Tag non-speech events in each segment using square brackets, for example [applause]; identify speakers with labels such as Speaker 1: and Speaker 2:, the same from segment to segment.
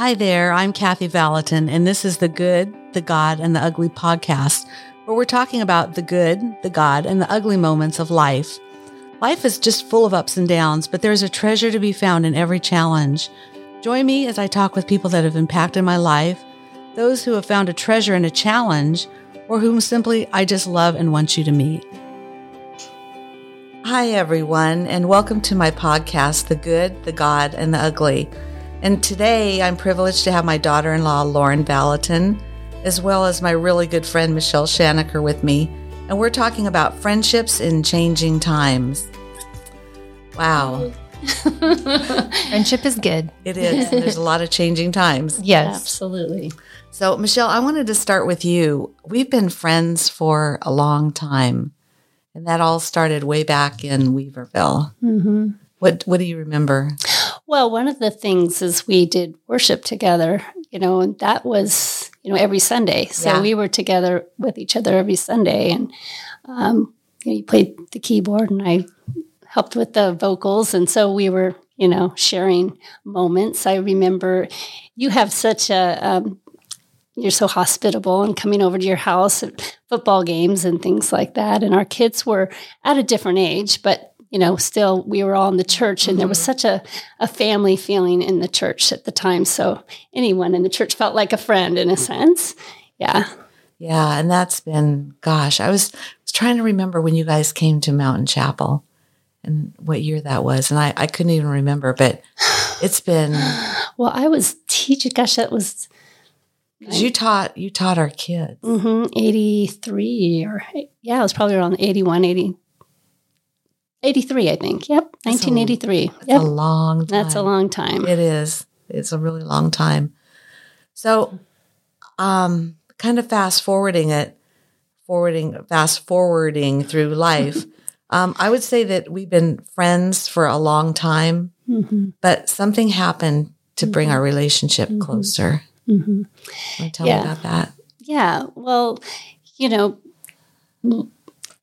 Speaker 1: Hi there, I'm Kathy Valentin, and this is the Good, the God, and the Ugly podcast, where we're talking about the good, the God, and the ugly moments of life. Life is just full of ups and downs, but there's a treasure to be found in every challenge. Join me as I talk with people that have impacted my life, those who have found a treasure in a challenge, or whom simply I just love and want you to meet. Hi, everyone, and welcome to my podcast, The Good, the God, and the Ugly. And today I'm privileged to have my daughter in law, Lauren Valentin, as well as my really good friend, Michelle Shanaker, with me. And we're talking about friendships in changing times. Wow. [laughs]
Speaker 2: Friendship is good.
Speaker 1: It is. There's a lot of changing times. [laughs]
Speaker 2: Yes.
Speaker 3: Absolutely.
Speaker 1: So, Michelle, I wanted to start with you. We've been friends for a long time, and that all started way back in Weaverville.
Speaker 3: Mm-hmm.
Speaker 1: What What do you remember?
Speaker 3: Well, one of the things is we did worship together, you know, and that was, you know, every Sunday. So
Speaker 1: Yeah.
Speaker 3: we were together with each other every Sunday. And um, you, know, you played the keyboard and I helped with the vocals. And so we were, you know, sharing moments. I remember you have such a, um, you're so hospitable and coming over to your house at football games and things like that. And our kids were at a different age, but you know, still we were all in the church and there was such a, a family feeling in the church at the time. So anyone in the church felt like a friend in a sense. Yeah.
Speaker 1: Yeah, and that's been gosh, I was was trying to remember when you guys came to Mountain Chapel and what year that was, and I, I couldn't even remember, but it's been [sighs]
Speaker 3: Well, I was teaching, gosh, that was
Speaker 1: 'cause you taught you taught our kids.
Speaker 3: mhm, 83 or, yeah, it was probably around 81, 80, 83, I think. Yep.
Speaker 1: That's a-
Speaker 3: 1983. Yep.
Speaker 1: a long time.
Speaker 3: That's a long time.
Speaker 1: It is. It's a really long time. So, um, kind of fast forwarding it, forwarding, fast forwarding through life. [laughs] um, I would say that we've been friends for a long time,
Speaker 3: hmm
Speaker 1: but something happened to bring our relationship closer.
Speaker 3: hmm
Speaker 1: Want to tell
Speaker 3: Yeah.
Speaker 1: me about that?
Speaker 3: Yeah. Well, you know,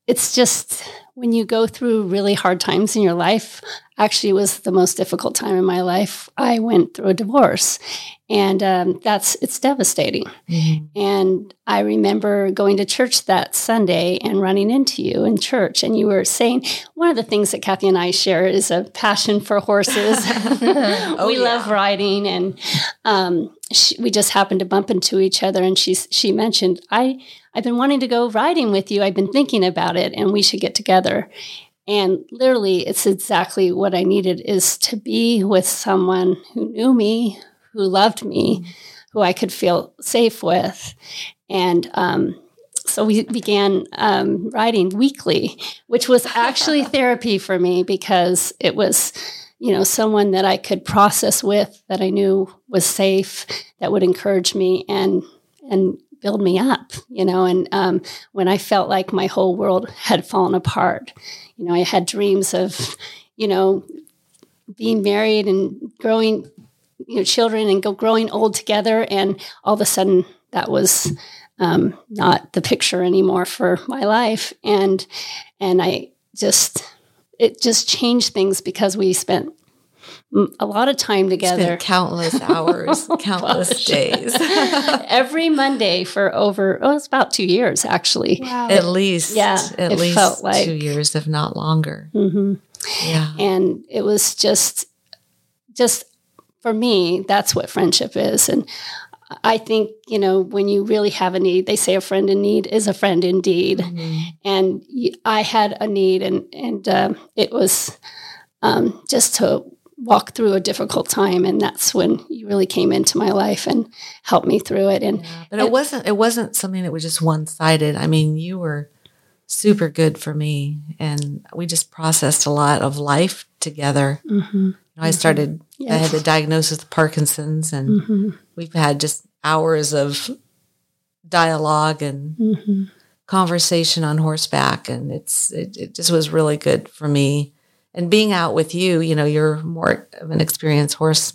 Speaker 3: it's just when you go through really hard times in your life, actually, it was the most difficult time in my life. I went through a divorce, and um, that's it's devastating. And I remember going to church that Sunday and running into you in church, and you were saying one of the things that Kathy and I share is a passion for horses. [laughs] [laughs] we
Speaker 1: yeah.
Speaker 3: love riding, and um, she, we just happened to bump into each other, and she she mentioned I I've been wanting to go riding with you. I've been thinking about it, and we should get together. And literally, it's exactly what I needed is to be with someone who knew me, who loved me, who I could feel safe with. And um, so we began um, writing weekly, which was actually [laughs] therapy for me because it was, you know, someone that I could process with, that I knew was safe, that would encourage me and and build me up, you know. And um, when I felt like my whole world had fallen apart, you know, I had dreams of, you know, being married and growing, you know, children and go growing old together, and all of a sudden that was um, not the picture anymore for my life, and and I just it just changed things because we spent a lot of time together.
Speaker 1: Spent countless [laughs] hours, countless [laughs] days,
Speaker 3: every Monday for over oh, it's about two years actually.
Speaker 1: at least,
Speaker 3: Yeah,
Speaker 1: at least
Speaker 3: felt like-
Speaker 1: two years, if not longer.
Speaker 3: hmm
Speaker 1: Yeah,
Speaker 3: and it was just just for me that's what friendship is. And i think you know when you really have a need they say a friend in need is a friend indeed and I had a need and and um, it was um, just to walk through a difficult time and that's when you really came into my life and helped me through it and
Speaker 1: But it wasn't it wasn't something that was just one sided. I mean, you were super good for me and we just processed a lot of life together.
Speaker 3: Mhm.
Speaker 1: You know, I started I had the diagnosis of Parkinson's and
Speaker 3: Mhm.
Speaker 1: We've had just hours of dialogue and
Speaker 3: Mhm.
Speaker 1: conversation on horseback and it's it, it just was really good for me. And being out with you, you know, you're more of an experienced horse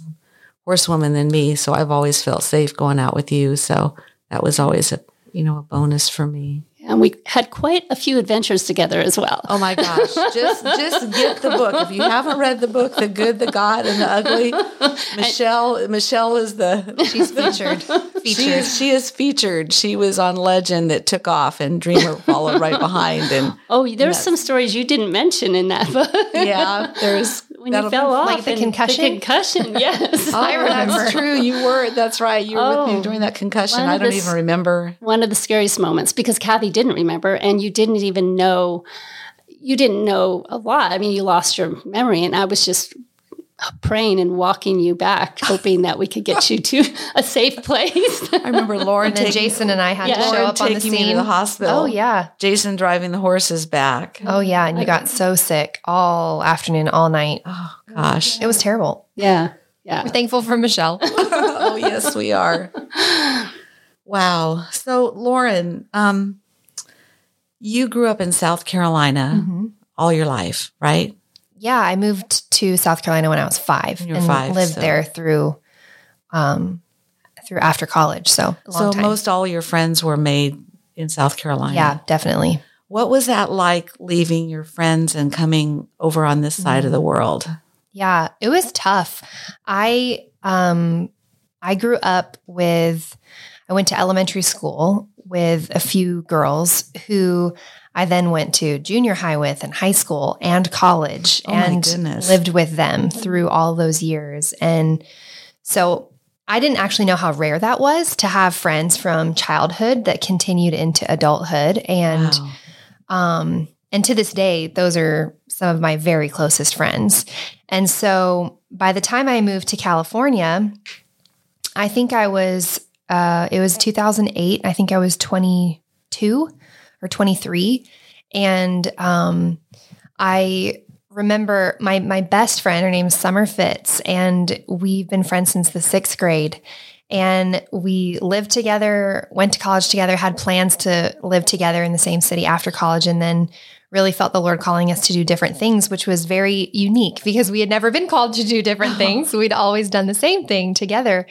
Speaker 1: horsewoman than me, so I've always felt safe going out with you. So that was always a you know a bonus for me.
Speaker 3: And we had quite a few adventures together as well.
Speaker 1: Oh my gosh. [laughs] Just just get the book. If you haven't read the book, The Good, the God, and the Ugly, [laughs] Michelle Michelle is the
Speaker 2: She's featured. [laughs]
Speaker 1: she is she is featured. She was on Legend that took off and Dreamer followed right behind and
Speaker 3: Oh, there's some stories you didn't mention in that book.
Speaker 1: yeah, there's
Speaker 3: when
Speaker 1: that'll
Speaker 3: you fell off.
Speaker 2: Like the concussion?
Speaker 3: The concussion, [laughs] yes.
Speaker 1: Oh,
Speaker 2: I remember.
Speaker 1: That's true. You were. That's right. You were with
Speaker 3: Oh.
Speaker 1: me during that concussion. I don't
Speaker 3: the
Speaker 1: even remember.
Speaker 3: One of the scariest moments because Kathy didn't remember and you didn't even know, you didn't know a lot. I mean, you lost your memory and I was just praying and walking you back, hoping that we could get you to a safe place. [laughs]
Speaker 1: I remember Lauren
Speaker 2: And
Speaker 1: taking
Speaker 2: Jason and I had
Speaker 3: Yeah.
Speaker 2: to show
Speaker 1: Lauren
Speaker 2: up on the
Speaker 1: taking me
Speaker 2: scene.
Speaker 1: to the hospital.
Speaker 2: Oh yeah.
Speaker 1: Jason driving the horses back.
Speaker 2: Oh yeah. And you got so sick all afternoon, all night.
Speaker 1: Oh gosh.
Speaker 2: It was terrible.
Speaker 3: yeah. Yeah.
Speaker 2: We're thankful for Michelle. [laughs]
Speaker 1: oh yes, we are. Wow. So Lauren, um, you grew up in South Carolina
Speaker 2: Mm-hmm.
Speaker 1: all your life, right?
Speaker 2: Yeah, I moved to South Carolina when I was five and
Speaker 1: five,
Speaker 2: lived
Speaker 1: so-
Speaker 2: there through um through after college. So
Speaker 1: so
Speaker 2: time.
Speaker 1: most all your friends were made in South Carolina.
Speaker 2: yeah, definitely.
Speaker 1: What was that like leaving your friends and coming over on this side of
Speaker 2: Mm-hmm.
Speaker 1: the world?
Speaker 2: Yeah, it was tough. I um I grew up with I went to elementary school with a few girls who I then went to junior high with and high school and college
Speaker 1: Oh
Speaker 2: and lived with them through all those years. And so I didn't actually know how rare that was to have friends from childhood that continued into adulthood and
Speaker 1: Wow.
Speaker 2: um, and to this day, those are some of my very closest friends. And so by the time I moved to California, I think I was, uh, it was 2008. I think I was 22 or 23. And um, I remember my, my best friend, her name's Summer Fitz, and we've been friends since the sixth grade. And we lived together, went to college together, had plans to live together in the same city after college, and then really felt the Lord calling us to do different things, which was very unique because we had never been called to do different [laughs] things. We'd always done the same thing together.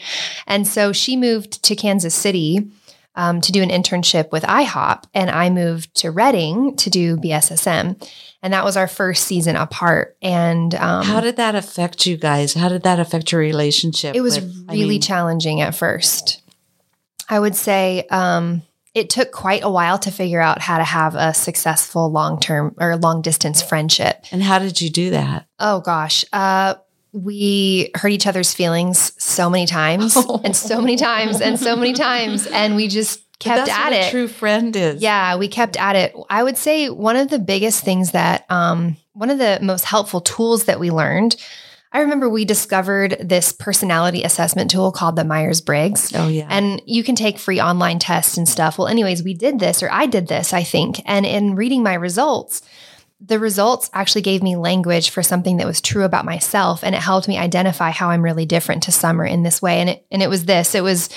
Speaker 2: And so she moved to Kansas City um, to do an internship with IHOP, and I moved to Redding to do BSSM. And that was our first season apart. And um,
Speaker 1: How did that affect you guys? How did that affect your relationship?
Speaker 2: it was
Speaker 1: with- I
Speaker 2: really
Speaker 1: mean,
Speaker 2: challenging at first. I would say um, it took quite a while to figure out how to have a successful long term or long distance friendship.
Speaker 1: and how did you do that?
Speaker 2: Oh gosh. Uh, we hurt each other's feelings so many times and so many times and so many times. And we just [laughs] kept
Speaker 1: That's
Speaker 2: at
Speaker 1: what
Speaker 2: it.
Speaker 1: a true friend is.
Speaker 2: Yeah, we kept at it. I would say one of the biggest things that, um, one of the most helpful tools that we learned. I remember we discovered this personality assessment tool called the Myers Briggs.
Speaker 1: Oh yeah.
Speaker 2: And you can take free online tests and stuff. Well, anyways, we did this, or I did this, I think. And in reading my results, the results actually gave me language for something that was true about myself and it helped me identify how I'm really different to Summer in this way. And it and it was this it was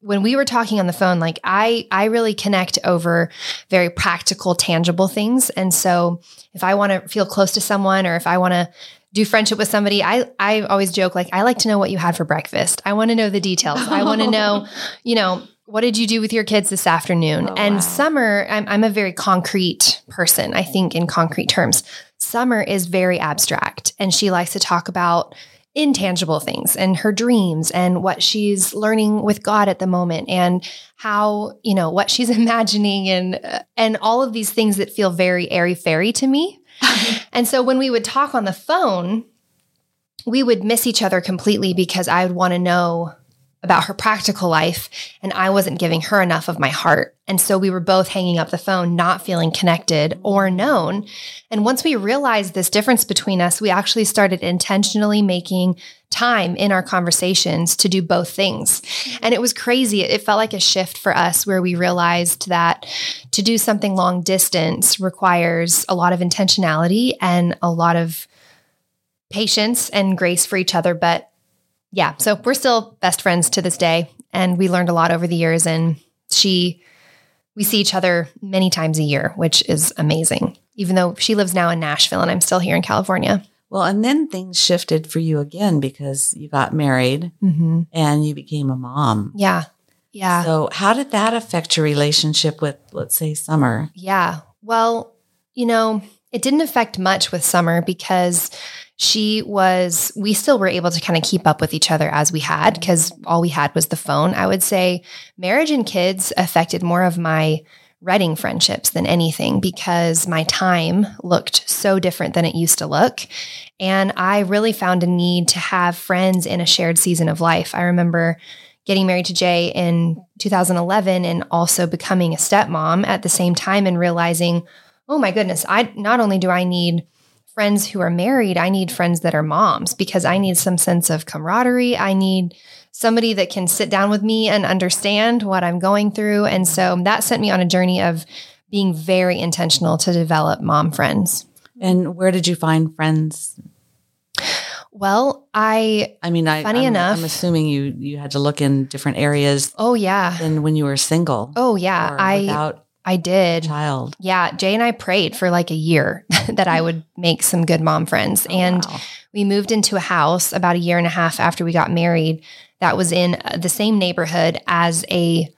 Speaker 2: when we were talking on the phone like I I really connect over very practical tangible things. And so if I want to feel close to someone or if I want to do friendship with somebody I I always joke like I like to know what you had for breakfast. I want to know the details. I want to know [laughs] you know what did you do with your kids this afternoon?
Speaker 1: Oh,
Speaker 2: and
Speaker 1: wow.
Speaker 2: Summer, I'm, I'm a very concrete person, I think, in concrete terms. Summer is very abstract and she likes to talk about intangible things and her dreams and what she's learning with God at the moment and how, you know, what she's [laughs] imagining and uh, and all of these things that feel very airy fairy to me. [laughs] and so when we would talk on the phone, we would miss each other completely because I would want to know about her practical life and I wasn't giving her enough of my heart. And so we were both hanging up the phone, not feeling connected or known. And once we realized this difference between us, we actually started intentionally making time in our conversations to do both things. And it was crazy. It felt like a shift for us where we realized that to do something long distance requires a lot of intentionality and a lot of patience and grace for each other. But yeah, so we're still best friends to this day. And we learned a lot over the years. And she, we see each other many times a year, which is amazing, even though she lives now in Nashville and I'm still here in California.
Speaker 1: well, and then things shifted for you again because you got married
Speaker 2: Mm-hmm.
Speaker 1: and you became a mom.
Speaker 2: Yeah. Yeah.
Speaker 1: So, how did that affect your relationship with, let's say, Summer?
Speaker 2: Yeah. Well, you know, it didn't affect much with Summer because she was, we still were able to kind of keep up with each other as we had because all we had was the phone. I would say marriage and kids affected more of my Redding friendships than anything because my time looked so different than it used to look. And I really found a need to have friends in a shared season of life. I remember getting married to Jay in 2011 and also becoming a stepmom at the same time and realizing, oh my goodness, I not only do I need friends who are married, I need friends that are moms because I need some sense of camaraderie. I need somebody that can sit down with me and understand what I'm going through. And so that sent me on a journey of being very intentional to develop mom friends.
Speaker 1: And where did you find friends?
Speaker 2: Well, I
Speaker 1: I mean, I
Speaker 2: Funny
Speaker 1: I'm,
Speaker 2: enough-
Speaker 1: I'm assuming you you had to look in different areas
Speaker 2: oh yeah.
Speaker 1: than when you were single.
Speaker 2: Oh yeah, I
Speaker 1: without
Speaker 2: I did.
Speaker 1: child.
Speaker 2: Yeah, Jay and I prayed for like a year [laughs] that I would make some good mom friends. And
Speaker 1: Wow.
Speaker 2: we moved into a house about a year and a half after we got married that was in uh, the same neighborhood as a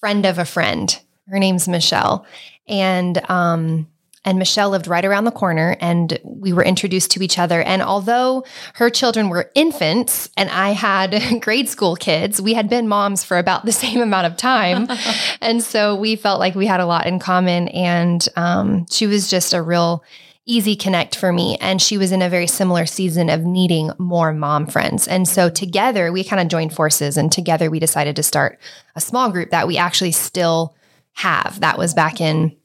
Speaker 2: friend of a friend. Her name's Michelle. And um and Michelle lived right around the corner and we were introduced to each other and although her children were infants and I had [laughs] grade school kids, we had been moms for about the [laughs] same amount of time. [laughs] and so we felt like we had a lot in common and um, she was just a real easy connect for me. And she was in a very similar season of needing more mom friends. And so together we kind of joined forces and together we decided to start a small group that we actually still have. That was back in,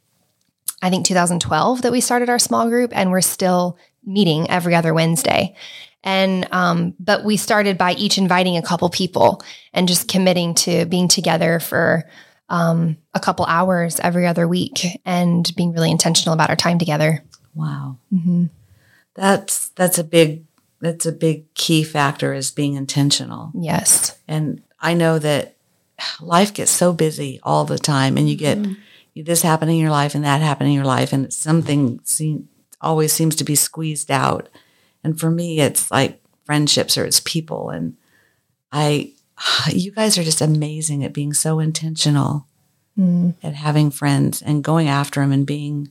Speaker 2: I think, 2012 that we started our small group and we're still meeting every other Wednesday. And, um, but we started by each inviting a couple people and just committing to being together for, um, a couple hours every other week and being really intentional about our time together.
Speaker 1: Wow.
Speaker 2: Mm-hmm.
Speaker 1: That's that's a big that's a big key factor is being intentional.
Speaker 2: Yes.
Speaker 1: And I know that life gets so busy all the time and you get you this happened in your life and that happened in your life and something seem, always seems to be squeezed out. And for me it's like friendships or it's people and I [sighs] you guys are just amazing at being so intentional
Speaker 2: Mm.
Speaker 1: at having friends and going after them and being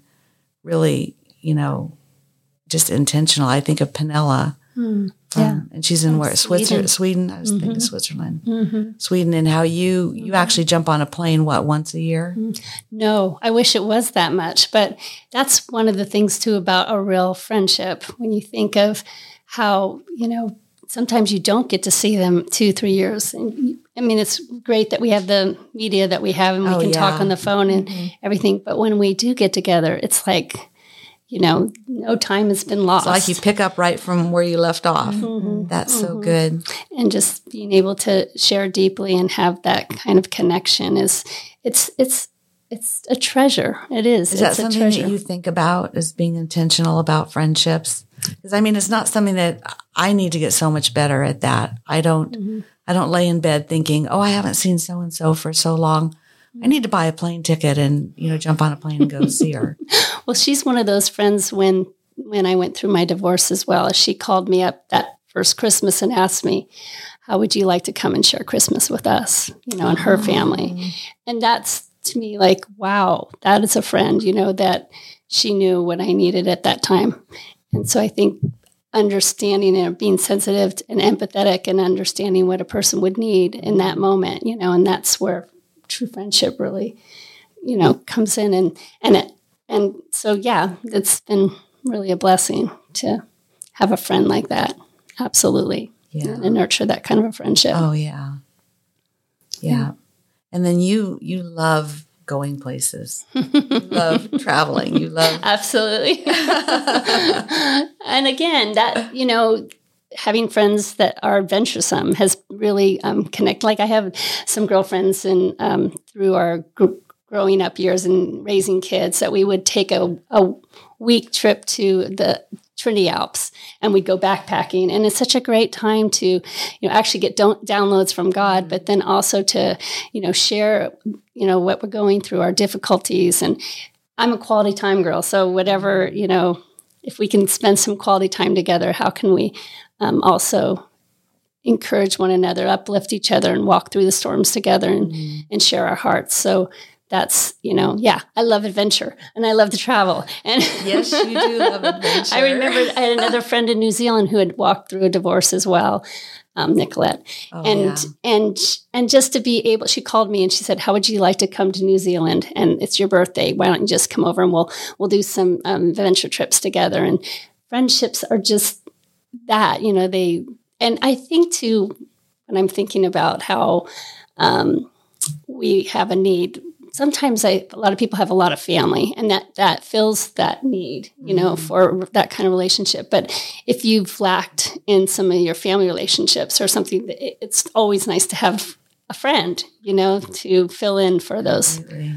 Speaker 1: really, you know, just intentional. I think of Penella.
Speaker 3: Hmm. Yeah.
Speaker 1: Um, and she's in where Switzerland, Sweden. I was thinking Switzerland,
Speaker 3: Mm-hmm.
Speaker 1: Sweden, and how you you actually jump on a plane what once a year?
Speaker 3: No, I wish it was that much. But that's one of the things too about a real friendship. When you think of how, you know, sometimes you don't get to see them two, three years. And I mean, it's great that we have the media that we have and we
Speaker 1: Oh,
Speaker 3: can talk on the phone and everything. But when we do get together, it's like, you know, no time has been lost.
Speaker 1: It's like you pick up right from where you left off.
Speaker 3: Mm-hmm.
Speaker 1: That's so good.
Speaker 3: and just being able to share deeply and have that kind of connection is it's it's it's a treasure. It is.
Speaker 1: Is that
Speaker 3: it's
Speaker 1: something
Speaker 3: treasure.
Speaker 1: that you think about as being intentional about friendships? Because I mean, it's not something that I need to get so much better at. That I don't.
Speaker 3: Mm-hmm.
Speaker 1: I don't lay in bed thinking, "Oh, I haven't seen so and so for so long. I need to buy a plane ticket and you know jump on a plane and go [laughs] see her."
Speaker 3: Well, she's one of those friends when when I went through my divorce as well. She called me up that first Christmas and asked me, "How would you like to come and share Christmas with us?" You know, and her oh. family. And that's to me like, wow, that is a friend. You know that she knew what I needed at that time. And so I think understanding and being sensitive and empathetic and understanding what a person would need in that moment, you know, and that's where true friendship really, you know, comes in and and it and so yeah, it's been really a blessing to have a friend like that. Absolutely.
Speaker 1: Yeah.
Speaker 3: And nurture that kind of a friendship.
Speaker 1: Oh yeah. Yeah. And then you you love going places. you love [laughs] traveling. You love
Speaker 3: Absolutely. [laughs] and again, that, you know, having friends that are adventuresome has really um, connect. Like I have some girlfriends and um, through our gr- growing up years and raising kids that we would take a, a week trip to the Trinity Alps and we'd go backpacking. And it's such a great time to, you know, actually get don't, downloads from God, but then also to, you know, share, you know, what we're going through, our difficulties. And I'm a quality time girl. So whatever, you know, if we can spend some quality time together, how can we um, also encourage one another, uplift each other, and walk through the storms together and, mm. and share our hearts. So that's you know yeah i love adventure and i love to travel and
Speaker 1: yes you do love [laughs] adventure
Speaker 3: i remember i had another friend in new zealand who had walked through a divorce as well um, nicolette oh, and yeah. and and just to be able she called me and she said how would you like to come to new zealand and it's your birthday why don't you just come over and we'll we'll do some um, adventure trips together and friendships are just that you know they and i think too when i'm thinking about how um, we have a need sometimes I, a lot of people have a lot of family and that that fills that need you know mm-hmm. for that kind of relationship but if you've lacked in some of your family relationships or something it's always nice to have a friend you know to fill in for those Absolutely.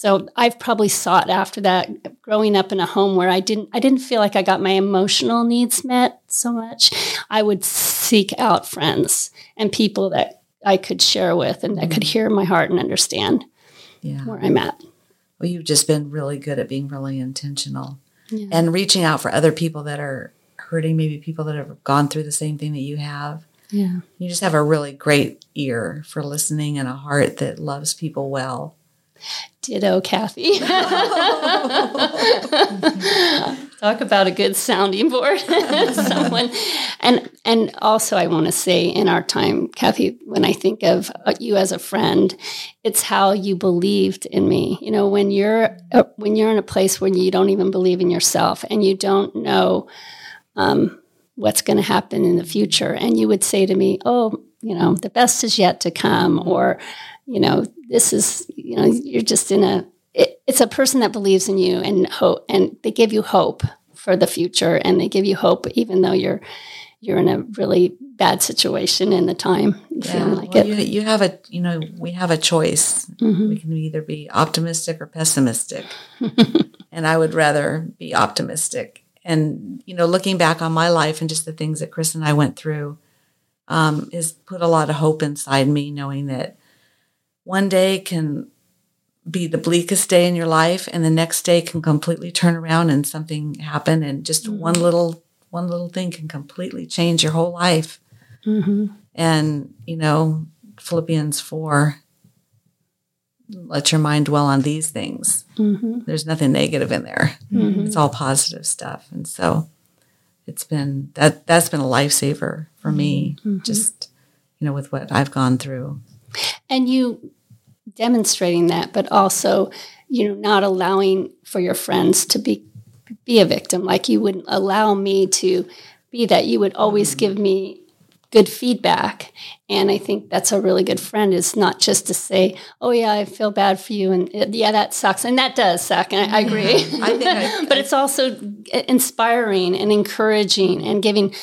Speaker 3: So i've probably sought after that growing up in a home where i didn't i didn't feel like i got my emotional needs met so much i would seek out friends and people that i could share with and that mm-hmm. could hear my heart and understand yeah. where I'm at.
Speaker 1: Well, you've just been really good at being really intentional yeah. and reaching out for other people that are hurting, maybe people that have gone through the same thing that you have.
Speaker 3: Yeah.
Speaker 1: You just have a really great ear for listening and a heart that loves people well.
Speaker 3: Ditto, Kathy. [laughs] Talk about a good sounding board. [laughs] Someone, and and also I want to say in our time, Kathy, when I think of uh, you as a friend, it's how you believed in me. You know, when you're uh, when you're in a place where you don't even believe in yourself and you don't know um, what's going to happen in the future, and you would say to me, "Oh, you know, the best is yet to come," or you know, this is you know, you're just in a it, it's a person that believes in you and hope, and they give you hope for the future, and they give you hope even though you're you're in a really bad situation in the time
Speaker 1: yeah. feeling like well, it. You, you, have a you know we have a choice. Mm-hmm. We can either be optimistic or pessimistic, [laughs] and I would rather be optimistic. And you know, looking back on my life and just the things that Chris and I went through, um, is put a lot of hope inside me, knowing that one day can be the bleakest day in your life and the next day can completely turn around and something happen and just mm-hmm. one little one little thing can completely change your whole life mm-hmm. and you know philippians 4 let your mind dwell on these things mm-hmm. there's nothing negative in there mm-hmm. it's all positive stuff and so it's been that that's been a lifesaver for me mm-hmm. just you know with what i've gone through
Speaker 3: and you demonstrating that, but also, you know, not allowing for your friends to be be a victim. Like you wouldn't allow me to be that. You would always give me good feedback. And I think that's a really good friend is not just to say, oh, yeah, I feel bad for you. And uh, yeah, that sucks. And that does suck. And I, I agree. I think I, [laughs] but it's also uh, inspiring and encouraging and giving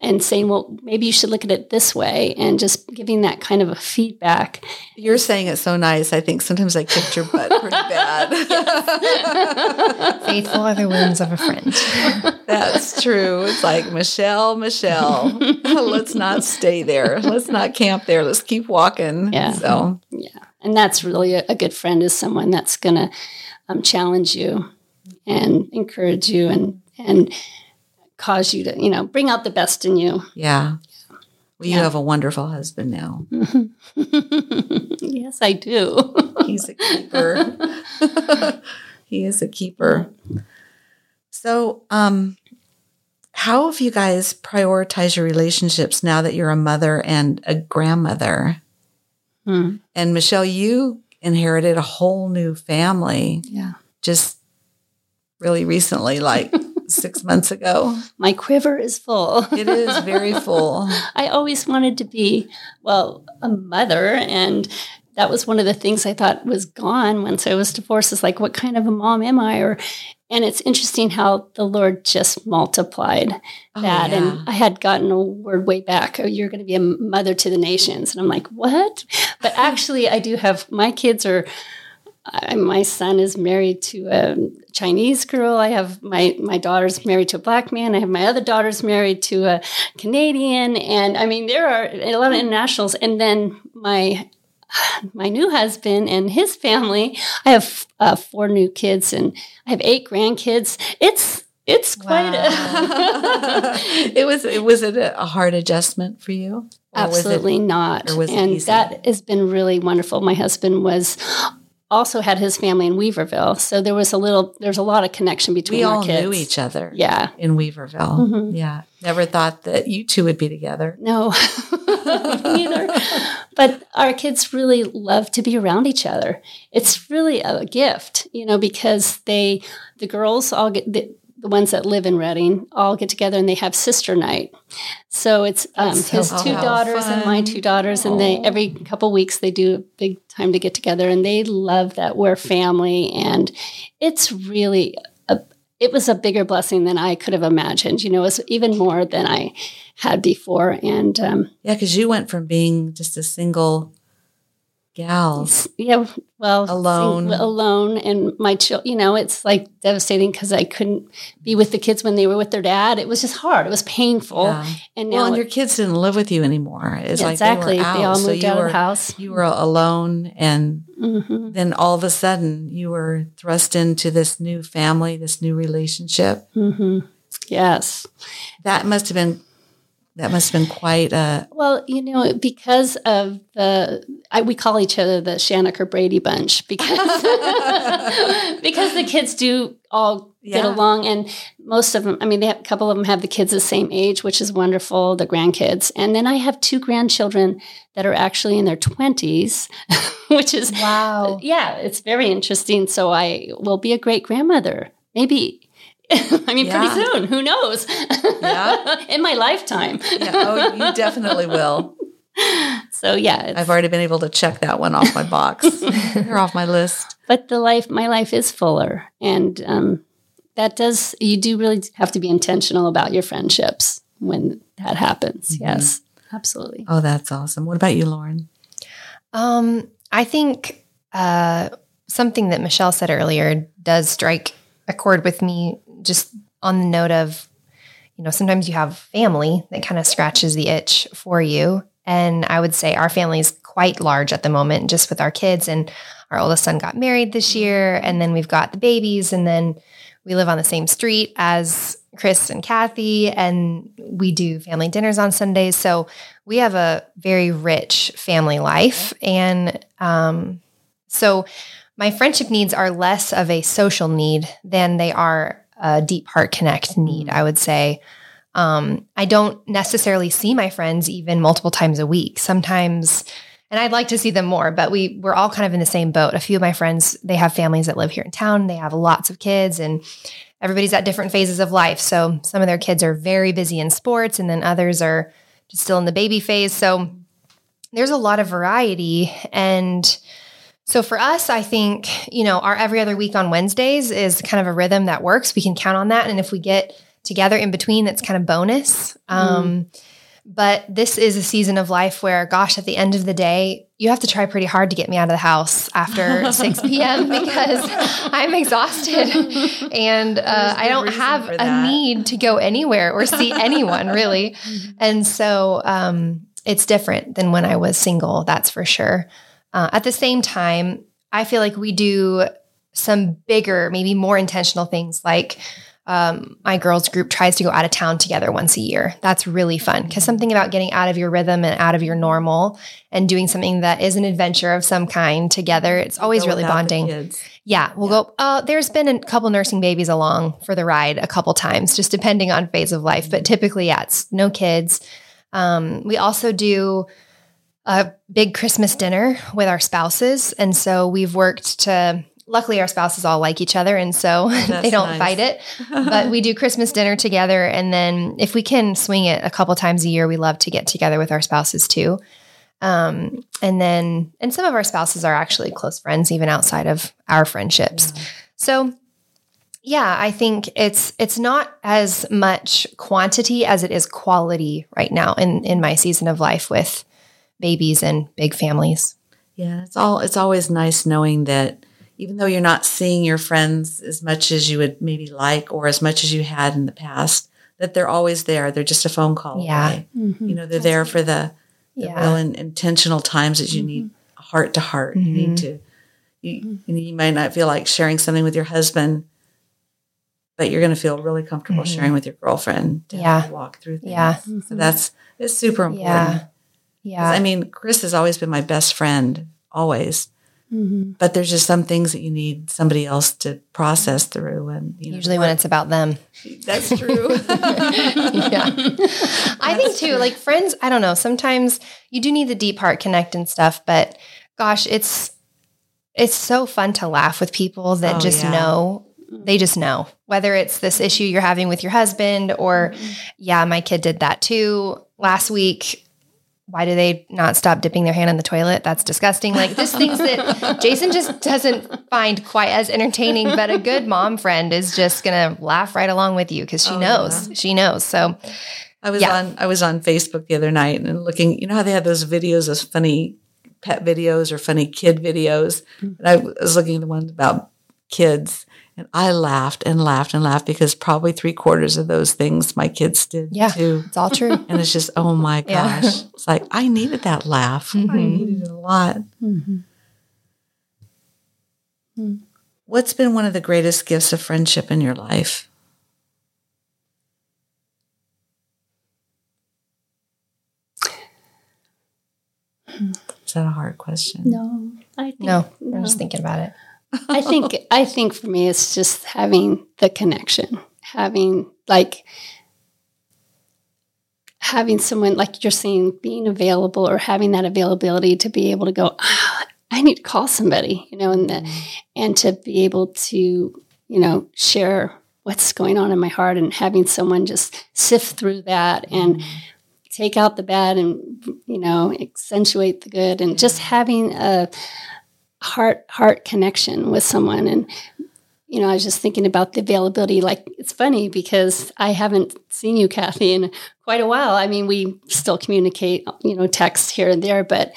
Speaker 3: and saying, well, maybe you should look at it this way and just giving that kind of a feedback.
Speaker 1: You're saying it so nice. I think sometimes I kicked your butt pretty bad. [laughs] [laughs] [laughs]
Speaker 2: Faithful are the wounds of a friend.
Speaker 1: That's true. It's like, Michelle, Michelle, let's not stay there. Let's not camp there. Let's keep walking.
Speaker 3: Yeah.
Speaker 1: So,
Speaker 3: yeah. And that's really a, a good friend is someone that's going to um, challenge you and encourage you and, and, cause you to, you know, bring out the best in you.
Speaker 1: Yeah. Well, you yeah. have a wonderful husband now. [laughs]
Speaker 3: yes, I do. [laughs]
Speaker 1: He's a keeper. [laughs] he is a keeper. So, um, how have you guys prioritized your relationships now that you're a mother and a grandmother? Hmm. And Michelle, you inherited a whole new family.
Speaker 3: Yeah.
Speaker 1: Just really recently, like six months ago.
Speaker 3: My quiver is full.
Speaker 1: it is very full. [laughs]
Speaker 3: I always wanted to be, well, a mother. And that was one of the things I thought was gone once I was divorced is like, what kind of a mom am I? Or, and it's interesting how the Lord just multiplied oh, that. Yeah. And I had gotten a word way back, oh, you're going to be a mother to the nations. And I'm like, what? But actually, I do have, my kids are, I, my son is married to a Chinese girl. I have my my daughter's married to a black man. I have my other daughter's married to a Canadian, and I mean there are a lot of internationals. And then my my new husband and his family. I have uh, four new kids, and I have eight grandkids. It's it's quite wow.
Speaker 1: a. [laughs] it was. It was it a hard adjustment for you? Or was it-
Speaker 3: Absolutely not.
Speaker 1: or was it
Speaker 3: and
Speaker 1: easy?
Speaker 3: that has been really wonderful. My husband was also had his family in Weaverville, so there was a little there's a lot of connection between
Speaker 1: we all
Speaker 3: kids.
Speaker 1: knew each other.
Speaker 3: Yeah.
Speaker 1: in Weaverville.
Speaker 3: Mhm.
Speaker 1: Yeah, never thought that you two would be together.
Speaker 3: No, [laughs] neither. But our kids really love to be around each other. It's really a gift, you know, because they, the girls all get, the, the ones that live in Redding all get together and they have sister night. So it's um,
Speaker 2: so
Speaker 3: his two
Speaker 1: fun.
Speaker 3: daughters and my two daughters, and they every couple weeks they do a big time to get together, and they love that we're family, and it's really a, it was a bigger blessing than I could have imagined. You know, it was even more than I had before, and um,
Speaker 1: Yeah, because you went from being just a single gal.
Speaker 3: s- yeah, well,
Speaker 1: Alone.
Speaker 3: alone, and my child. You know, it's like devastating because I couldn't be with the kids when they were with their dad. It was just hard. It was painful,
Speaker 1: Yeah.
Speaker 3: and now
Speaker 1: Well, and
Speaker 3: it-
Speaker 1: your kids didn't live with you anymore. It's
Speaker 3: yeah,
Speaker 1: like
Speaker 3: exactly
Speaker 1: they, out,
Speaker 3: they all moved
Speaker 1: you
Speaker 3: out
Speaker 1: were,
Speaker 3: of the house.
Speaker 1: You were alone, and
Speaker 3: hmm
Speaker 1: then all of a sudden you were thrust into this new family, this new relationship.
Speaker 3: hmm Yes.
Speaker 1: That must have been that must have been quite a
Speaker 3: Well, you know, because of the, I, we call each other the Shanneker Brady bunch because [laughs] because the kids do all get along, and most of them. I mean, they have, a couple of them have the kids the same age, which is wonderful. The grandkids, and then I have two grandchildren that are actually in their twenties, [laughs] which is
Speaker 2: Wow.
Speaker 3: yeah, it's very interesting. So I will be a great grandmother, maybe. [laughs] I mean,
Speaker 1: Yeah.
Speaker 3: pretty soon. Who knows?
Speaker 1: Yeah. [laughs]
Speaker 3: in my lifetime.
Speaker 1: yeah, oh, you [laughs] definitely will.
Speaker 3: So yeah, it's,
Speaker 1: I've already been able to check that one off my box. They're off my list.
Speaker 3: but the life, my life is fuller, and um, that does. You do really have to be intentional about your friendships when that happens.
Speaker 1: Mm-hmm.
Speaker 3: Yes, absolutely.
Speaker 1: Oh, that's awesome. What about you, Lauren?
Speaker 2: Um, I think uh, something that Michelle said earlier does strike a chord with me, just on the note of, you know, sometimes you have family that kind of scratches the itch for you. And I would say our family is quite large at the moment, just with our kids. And our oldest son got married this year. And then we've got the babies. And then we live on the same street as Chris and Kathy. And we do family dinners on Sundays. So we have a very rich family life. And um, so my friendship needs are less of a social need than they are a deep heart connect need, I would say. Um, I don't necessarily see my friends even multiple times a week. Sometimes, and I'd like to see them more, but we we're all kind of in the same boat. A few of my friends, they have families that live here in town. They have lots of kids and everybody's at different phases of life. So some of their kids are very busy in sports and then others are just still in the baby phase. So there's a lot of variety and so for us, I think, you know, our every other week on Wednesdays is kind of a rhythm that works. We can count on that. And if we get together in between, that's kind of bonus. Um, but this is a season of life where, gosh, at the end of the day, you have to try pretty hard to get me out of the house after [laughs] 6 p.m. because I'm exhausted [laughs] and uh, I don't have a need to go anywhere or see anyone really. [laughs] And so um, it's different than when I was single, that's for sure. Uh, at the same time, I feel like we do some bigger, maybe more intentional things like um, my girls group tries to go out of town together once a year. That's really fun because something about getting out of your rhythm and out of your normal and doing something that is an adventure of some kind together, it's always really bonding. Yeah, we'll go. Uh, there's been a couple nursing babies along for the ride a couple times, just depending on phase of life. But typically, yeah, it's no kids. Um, we also do a big Christmas dinner with our spouses, and so we've worked to. Luckily, our spouses all like each other, and so [laughs] they don't
Speaker 1: nice.
Speaker 2: fight it. [laughs] But we do Christmas dinner together, and then if we can swing it a couple times a year, we love to get together with our spouses too. Um, and then, and some of our spouses are actually close friends, even outside of our friendships. So, yeah, I think it's it's not as much quantity as it is quality right now in in my season of life with babies and big families.
Speaker 1: Yeah, it's all it's always nice knowing that even though you're not seeing your friends as much as you would maybe like or as much as you had in the past, that they're always there. They're just a phone call
Speaker 2: Yeah.
Speaker 1: away. Mm-hmm. You know, they're there for the, the
Speaker 2: Yeah.
Speaker 1: real and intentional times that you need mm-hmm. heart to heart. You need mm-hmm. to you, you know, you might not feel like sharing something with your husband, but you're going to feel really comfortable sharing with your girlfriend friend to
Speaker 2: Yeah.
Speaker 1: walk through things.
Speaker 2: Yeah.
Speaker 1: So that's it's super important.
Speaker 2: Yeah. Yeah.
Speaker 1: I mean, Chris has always been my best friend, always.
Speaker 3: Mhm.
Speaker 1: But there's just some things that you need somebody else to process through, and you know,
Speaker 2: Usually when it's about them. [laughs]
Speaker 1: that's true. [laughs]
Speaker 2: yeah. I think too, like friends, I don't know, sometimes you do need the deep heart connect and stuff, but gosh, it's it's so fun to laugh with people that
Speaker 1: Oh,
Speaker 2: just
Speaker 1: yeah.
Speaker 2: know they just know whether it's this issue you're having with your husband or yeah my kid did that too last week why do they not stop dipping their hand in the toilet that's disgusting like just things that [laughs] jason just doesn't find quite as entertaining but a good mom friend is just gonna laugh right along with you because she
Speaker 1: Oh,
Speaker 2: knows she knows so
Speaker 1: I was
Speaker 2: Yeah.
Speaker 1: on I was on Facebook the other night and looking. You know how they have those videos, those funny pet videos or funny kid videos. Mm. And I was looking at the ones about kids, and I laughed and laughed and laughed because probably three quarters of those things my kids did
Speaker 2: Yeah.
Speaker 1: too.
Speaker 2: it's all true
Speaker 1: And it's just, oh my [laughs]
Speaker 2: Yeah.
Speaker 1: gosh. It's like, I needed that laugh. I
Speaker 2: Mhm.
Speaker 1: needed it a lot.
Speaker 3: Mhm.
Speaker 1: What's been one of the greatest gifts of friendship in your life? Is that a hard question?
Speaker 3: No, I think
Speaker 2: no i'm just thinking about it
Speaker 3: I think [laughs] I think for me it's just having the connection, having like having someone like you're saying being available or having that availability to be able to go ah, I need to call somebody, you know, and the, and to be able to, you know, share what's going on in my heart and having someone just sift through that and take out the bad and you know accentuate the good and just having a heart heart connection with someone. And you know i was just thinking about the availability. Like it's funny because i haven't seen you kathy in quite a while. I mean we still communicate you know text here and there but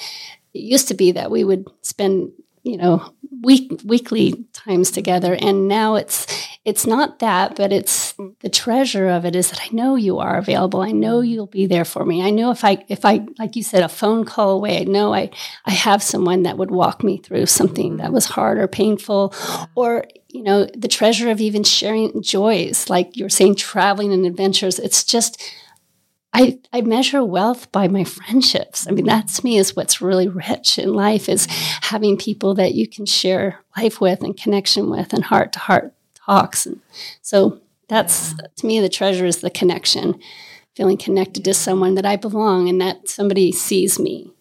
Speaker 3: it used to be that we would spend you know week weekly times together. And now it's it's not that but it's the treasure of it is that i know you are available. I know mm. you'll be there for me. I know if i if i like you said a phone call away i know i i have someone that would walk me through something that mm-hmm. was hard or painful or you know the treasure of even sharing joys like you were saying traveling and adventures. It's just I, I measure wealth by my friendships. I mean, mm-hmm. that to me is what's really rich in life is mm-hmm. having people that you can share life with and connection with and heart to heart talks. And so that's to me the treasure is the connection, feeling connected to someone that I belong and that somebody sees me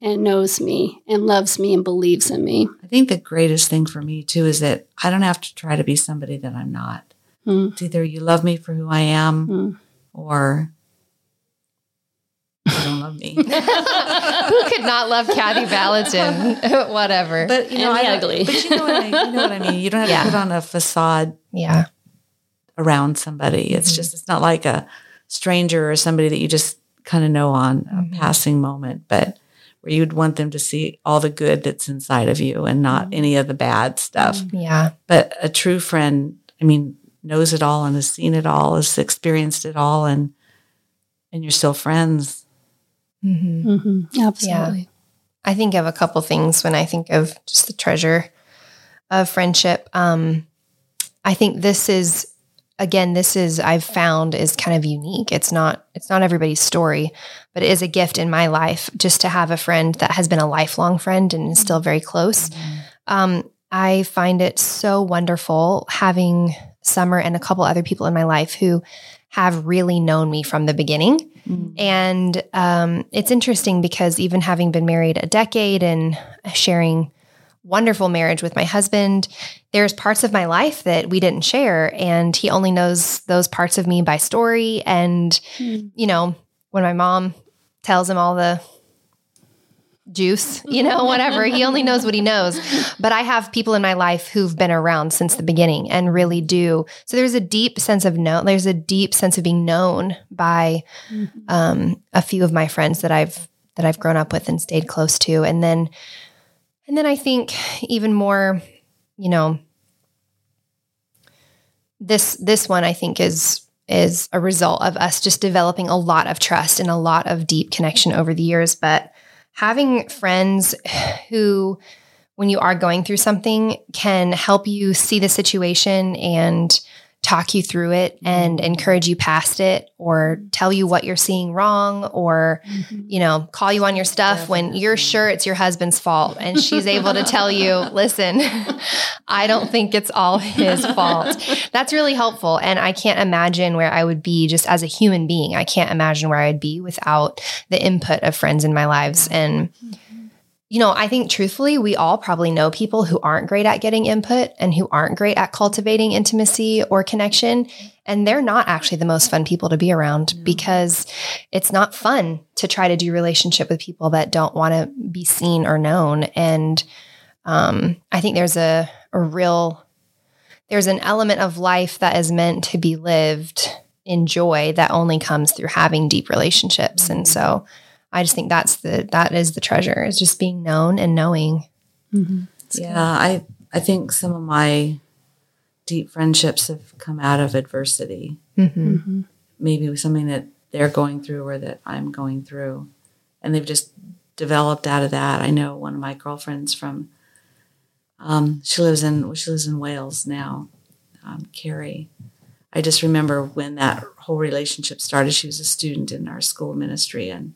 Speaker 3: and knows me and loves me and believes in me.
Speaker 1: I think the greatest thing for me too is that I don't have to try to be somebody that I'm not.
Speaker 3: Mm.
Speaker 1: It's either you love me for who I am
Speaker 3: Mm.
Speaker 1: or don't love me. [laughs]
Speaker 2: Who could not love Kathy Valentin? [laughs] Whatever.
Speaker 1: But you know,
Speaker 3: And
Speaker 1: I don't-
Speaker 3: ugly.
Speaker 1: But you know what I, you know what I mean. You don't have
Speaker 2: Yeah.
Speaker 1: to put on a facade
Speaker 2: yeah.
Speaker 1: around somebody. It's
Speaker 2: Mhm.
Speaker 1: just it's not like a stranger or somebody that you just kind of know on
Speaker 2: Mhm.
Speaker 1: a passing moment, but where you'd want them to see all the good that's inside of you and not any of the bad stuff.
Speaker 2: Yeah.
Speaker 1: But a true friend, I mean, knows it all and has seen it all, has experienced it all, and and you're still friends.
Speaker 2: Mm-hmm.
Speaker 3: Mm-hmm. Absolutely.
Speaker 2: I think of a couple things when I think of just the treasure of friendship. Um, I think this is again, this is I've found is kind of unique. It's not it's not everybody's story, but it is a gift in my life just to have a friend that has been a lifelong friend and is still very close. Um, I find it so wonderful having Summer and a couple other people in my life who have really known me from the beginning. And um, it's interesting because even having been married a decade and sharing wonderful marriage with my husband, there's parts of my life that we didn't share. And he only knows those parts of me by story. And,
Speaker 3: Mm.
Speaker 2: you know, when my mom tells him all the juice, you know, whatever, he only knows what he knows. But I have people in my life who've been around since the beginning and really do. So there's a deep sense of know, there's a deep sense of being known by um, a few of my friends that I've that I've grown up with and stayed close to, and then and then I think even more, you know, this this one I think is is a result of us just developing a lot of trust and a lot of deep connection over the years, but having friends who when you are going through something can help you see the situation and talk you through it and mm-hmm. encourage you past it or tell you what you're seeing wrong or mm-hmm. you know call you on your stuff when you're sure it's your husband's fault and she's able to tell you [laughs] listen i don't think it's all his fault. That's really helpful and i can't imagine where i would be just as a human being. I can't imagine where i'd be without the input of friends in my lives and mm-hmm. You know, I think truthfully, we all probably know people who aren't great at getting input and who aren't great at cultivating intimacy or connection. And they're not actually the most fun people to be around because it's not fun to try to do relationship with people that don't want to be seen or known. And um, I think there's a, a real, there's an element of life that is meant to be lived in joy that only comes through having deep relationships. And so, I just think that's the that is the treasure is just being known and knowing.
Speaker 1: Mm-hmm. Yeah, I I think some of my deep friendships have come out of adversity. Mm-hmm. Mm-hmm. Maybe something that they're going through or that I'm going through, and they've just developed out of that. I know one of my girlfriends from um, she lives in well, she lives in Wales now, um, Carrie. I just remember when that whole relationship started. She was a student in our school ministry, and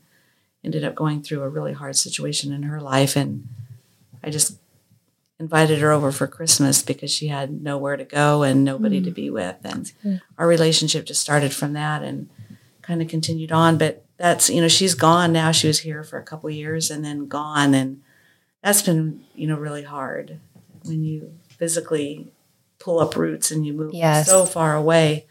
Speaker 1: ended up going through a really hard situation in her life. And I just invited her over for Christmas because she had nowhere to go and nobody mm. to be with. And our relationship just started from that and kind of continued on. But that's, you know, she's gone now. She was here for a couple years and then gone. And that's been, you know, really hard when you physically pull up roots and you move yes. so far away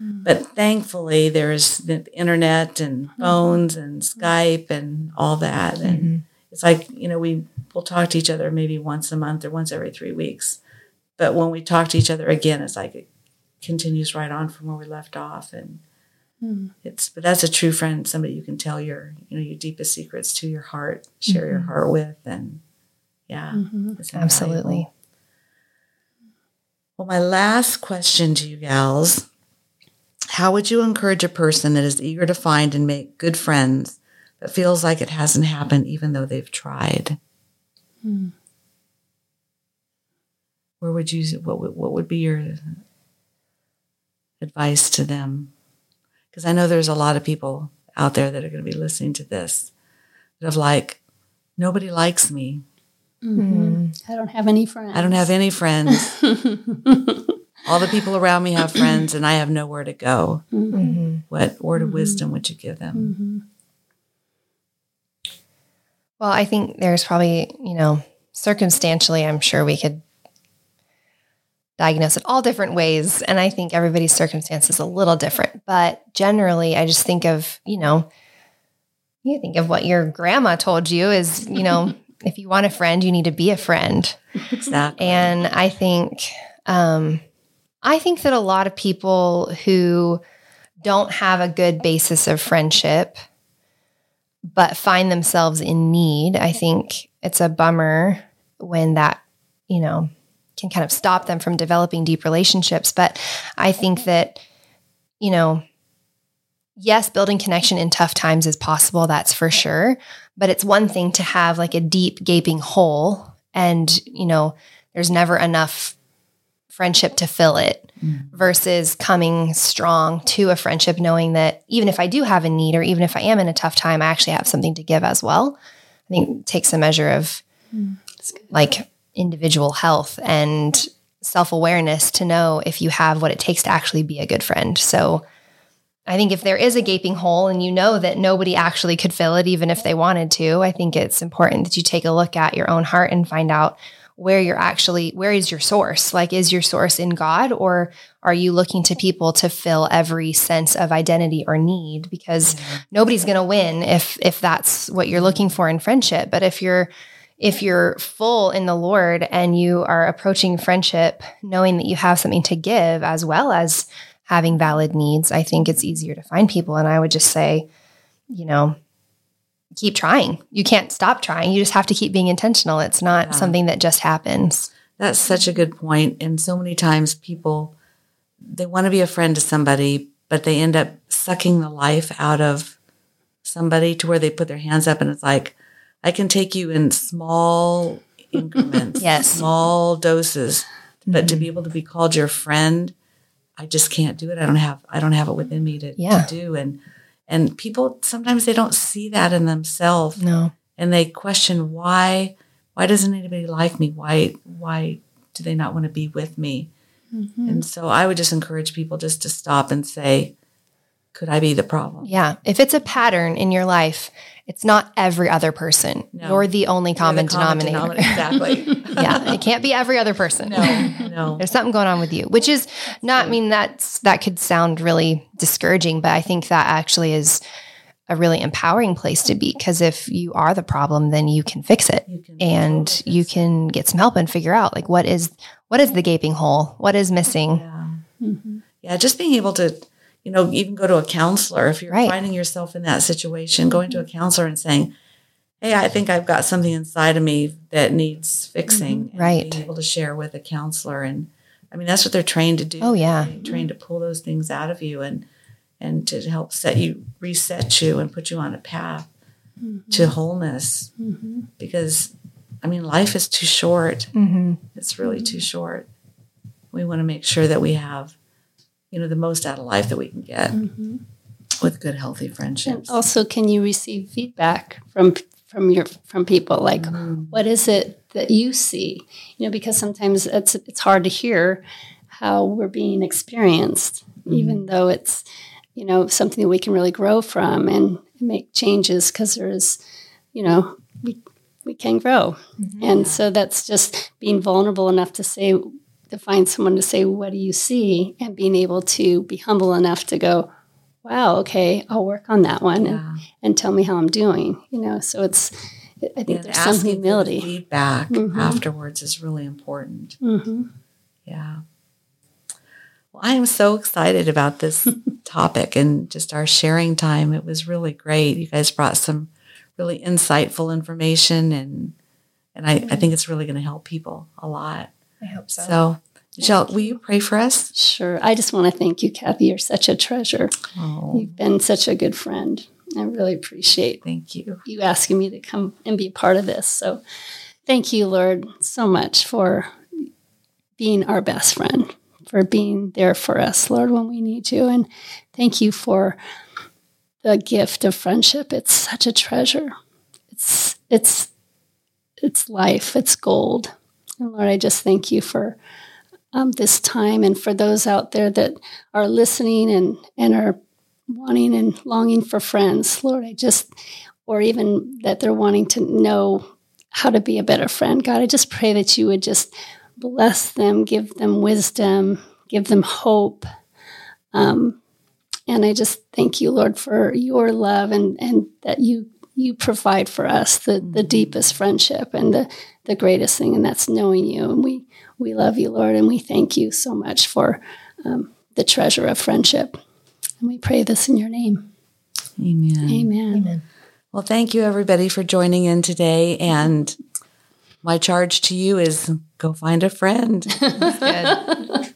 Speaker 1: Mm. But thankfully, there's the internet and mm-hmm. phones and Skype and all that. And mm-hmm. it's like, you know, we will talk to each other maybe once a month or once every three weeks. But when we talk to each other again, it's like it continues right on from where we left off. And mm. it's, but that's a true friend, somebody you can tell your, you know, your deepest secrets to your heart, share mm-hmm. your heart with. And yeah,
Speaker 2: mm-hmm. absolutely.
Speaker 1: Well, my last question to you gals how would you encourage a person that is eager to find and make good friends but feels like it hasn't happened even though they've tried? Hmm. Where would you, what would, what would be your advice to them? Because I know there's a lot of people out there that are going to be listening to this that have like, nobody likes me.
Speaker 3: Mm-hmm. I don't have any friends.
Speaker 1: I don't have any friends. [laughs] all the people around me have friends and I have nowhere to go. Mm-hmm. What word of mm-hmm. wisdom would you give them?
Speaker 2: Mm-hmm. Well, I think there's probably, you know, circumstantially, I'm sure we could diagnose it all different ways. And I think everybody's circumstance is a little different. But generally, I just think of, you know, you think of what your grandma told you is, you know, [laughs] if you want a friend, you need to be a friend. Exactly. And I think, um, I think that a lot of people who don't have a good basis of friendship but find themselves in need, I think it's a bummer when that, you know, can kind of stop them from developing deep relationships. But I think that, you know, yes, building connection in tough times is possible, that's for sure. But it's one thing to have like a deep, gaping hole and, you know, there's never enough friendship to fill it mm. versus coming strong to a friendship knowing that even if I do have a need or even if I am in a tough time, I actually have something to give as well. I think takes a measure of mm. like individual health and self awareness to know if you have what it takes to actually be a good friend. So I think if there is a gaping hole and you know that nobody actually could fill it, even if they wanted to, I think it's important that you take a look at your own heart and find out where you're actually where is your source? Like is your source in god or are you looking to people to fill every sense of identity or need? Because mm-hmm. nobody's going to win if if that's what you're looking for in friendship. But if you're if you're full in the lord and you are approaching friendship knowing that you have something to give as well as having valid needs i think it's easier to find people. And i would just say you know keep trying. You can't stop trying. You just have to keep being intentional. It's not yeah. something that just happens.
Speaker 1: That's such a good point. And so many times people they want to be a friend to somebody, but they end up sucking the life out of somebody to where they put their hands up and it's like, I can take you in small [laughs] increments,
Speaker 2: yes.
Speaker 1: small doses. But mm-hmm. to be able to be called your friend, I just can't do it. I don't have I don't have it within me to,
Speaker 2: Yeah.
Speaker 1: to do. And and people sometimes they don't see that in themselves
Speaker 2: No.
Speaker 1: and they question why why doesn't anybody like me? Why why do they not want to be with me?
Speaker 3: Mm-hmm.
Speaker 1: And so I would just encourage people just to stop and say, could I be the problem?
Speaker 2: Yeah. If it's a pattern in your life, it's not every other person.
Speaker 1: No.
Speaker 2: You're the only
Speaker 1: You're
Speaker 2: common
Speaker 1: the common
Speaker 2: denominator.
Speaker 1: Exactly. [laughs]
Speaker 2: yeah. It can't be every other person.
Speaker 1: no, no. [laughs]
Speaker 2: There's something going on with you, which is not, I mean, that's, that could sound really discouraging, but I think that actually is a really empowering place to be because if you are the problem, then you can fix it
Speaker 1: You can
Speaker 2: and you can get some help and figure out like what is, what is the gaping hole? What is missing?
Speaker 1: Yeah.
Speaker 3: Mm-hmm.
Speaker 1: Yeah, just being able to, you know, even go to a counselor if you're
Speaker 2: Right.
Speaker 1: finding yourself in that situation, going to a counselor and saying, "Hey, I think I've got something inside of me that needs fixing." and
Speaker 2: Right.
Speaker 1: Being able to share with a counselor, and I mean that's what they're trained to do.
Speaker 2: Oh, yeah.
Speaker 1: They're trained to pull those things out of you and and to help set you, reset you, and put you on a path to wholeness.
Speaker 3: Mm-hmm.
Speaker 1: Because, I mean, life is too short.
Speaker 2: Mm-hmm.
Speaker 1: It's really too short. We want to make sure that we have, you know, the most out of life that we can get
Speaker 3: Mm-hmm.
Speaker 1: with good, healthy
Speaker 3: And
Speaker 1: friendships.
Speaker 3: also, can you receive feedback from from your from people? Like,
Speaker 1: Mm-hmm.
Speaker 3: what is it that you see? You know, because sometimes it's it's hard to hear how we're being experienced, even though it's you know something that we can really grow from and make changes. Because there is, you know, we we can grow, and so that's just being vulnerable enough to say to find someone to say, "What do you see?" and being able to be humble enough to go. Wow. Okay, I'll work on that one and,
Speaker 1: Yeah.
Speaker 3: and tell me how I'm doing. You know, so it's. I think
Speaker 1: Yeah,
Speaker 3: there's some humility.
Speaker 1: Feedback
Speaker 3: Mhm.
Speaker 1: afterwards is really important.
Speaker 3: hmm
Speaker 1: Yeah. Well, I am so excited about this [laughs] topic and just our sharing time. It was really great. You guys brought some really insightful information and and I, I think it's really going to help people a lot.
Speaker 2: I hope
Speaker 1: So, Michelle, will you pray for us?
Speaker 3: Sure. I just want to thank you, Kathy. You're such a treasure.
Speaker 1: Oh,
Speaker 3: You've been such a good friend. I really appreciate
Speaker 1: thank you.
Speaker 3: you asking me to come and be a part of this. So thank you, Lord, so much for being our best friend, for being there for us, Lord, when we need you. And thank you for the gift of friendship. It's such a treasure. It's it's it's life. It's gold. And Lord, I just thank you for um, this time and for those out there that are listening and and are wanting and longing for friends. Lord, I just or even that they're wanting to know how to be a better friend. God, I just pray that you would just bless them, give them wisdom, give them hope. Um, and I just thank you, Lord, for your love and, and that you you provide for us the, the deepest friendship and the, the greatest thing, and that's knowing you. And we we love you, Lord, and we thank you so much for um, the treasure of friendship. And we pray this in your name.
Speaker 1: Amen.
Speaker 3: Amen.
Speaker 2: Amen.
Speaker 1: Well, thank you everybody for joining in today. And my charge to you is go find a friend. [laughs]
Speaker 2: Good.